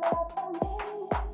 love for me.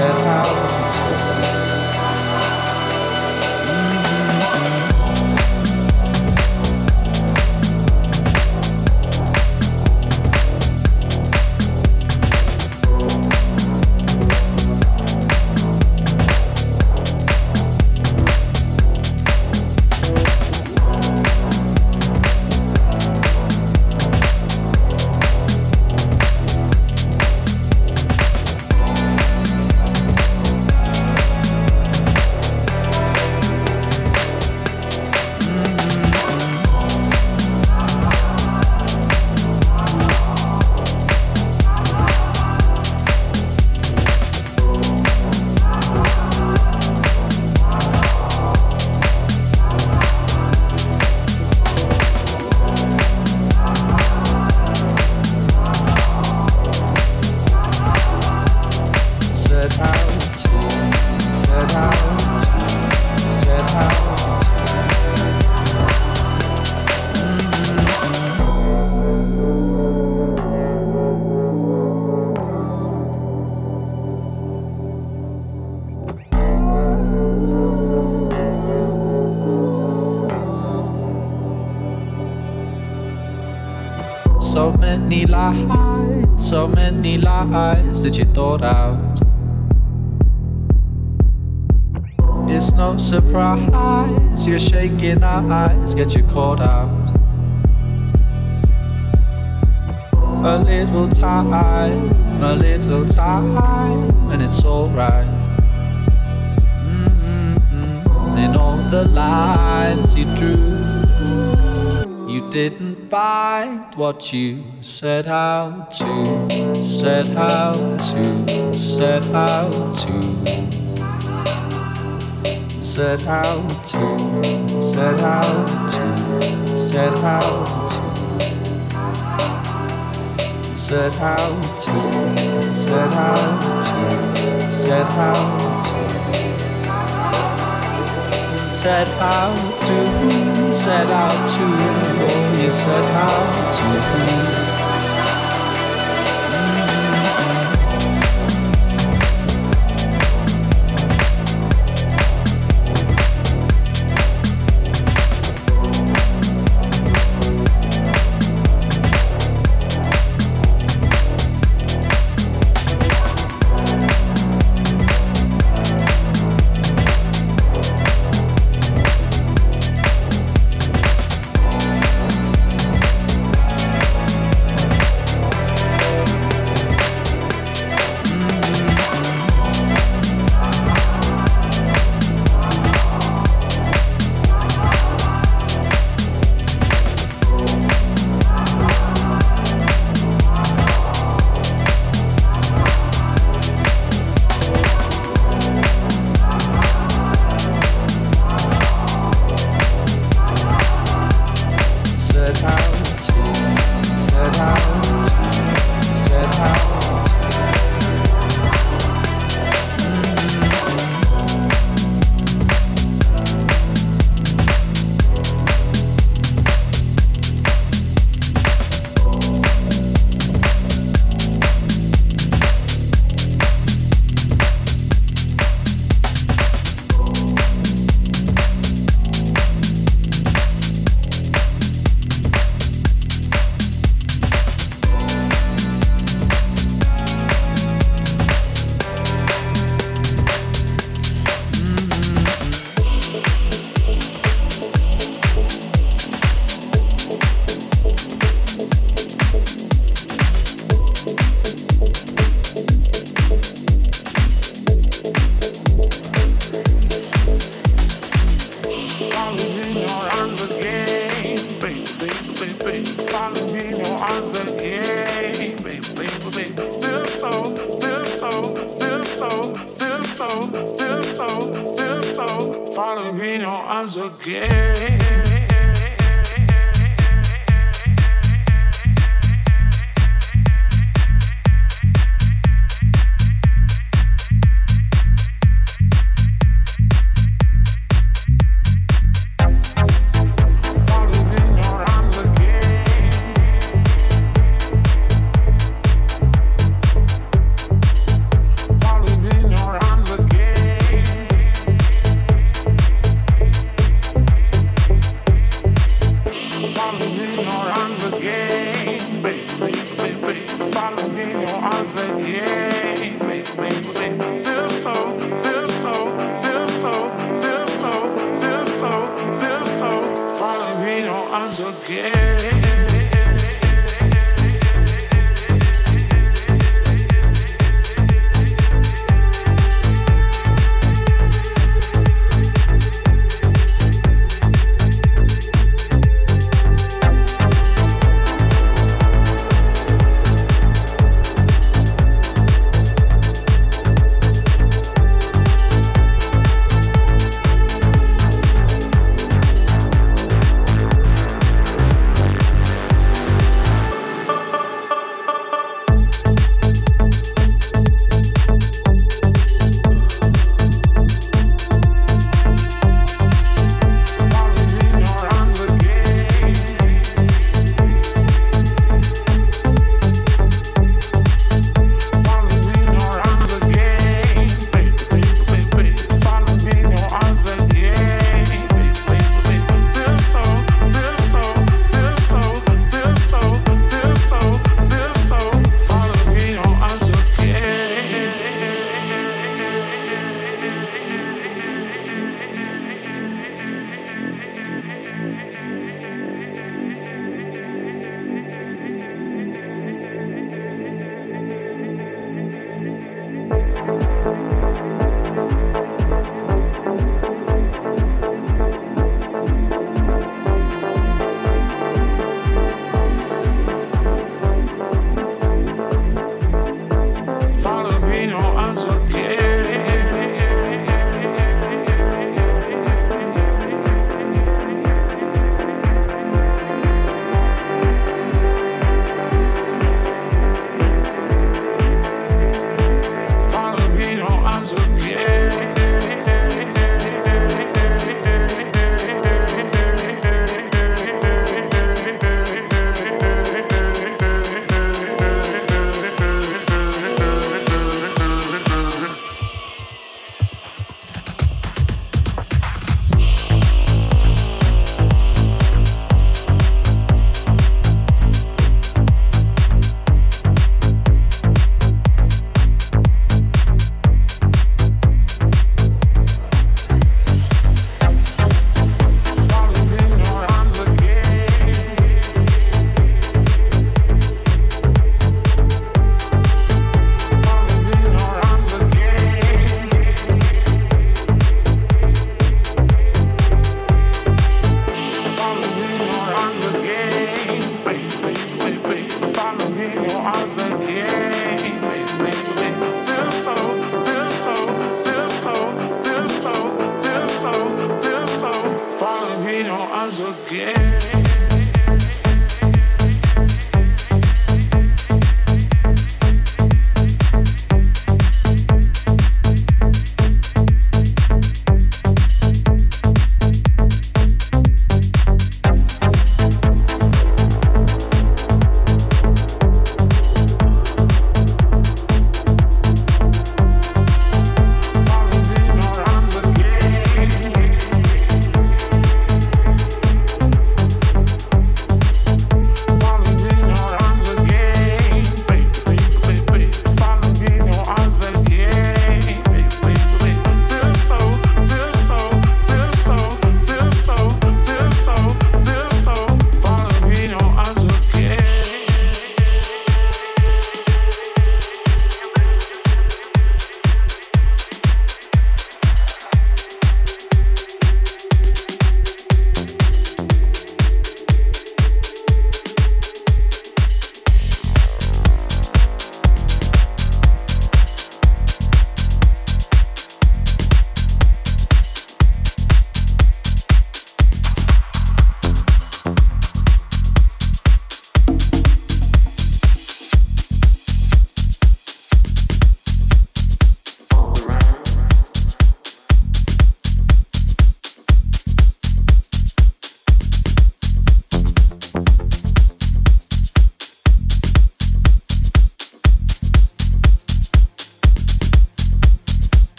that house. So many lies that you thought out. It's no surprise you're shaking our eyes get you caught out. A little time, a little time, and it's alright. Mm-hmm. In all the lines you drew you didn't find what you set out to, set out to, set out to, set out to, set out to, set out to, set out to, set out to, set out to. Set out to, set out to, oh, set out to.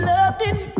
loved him.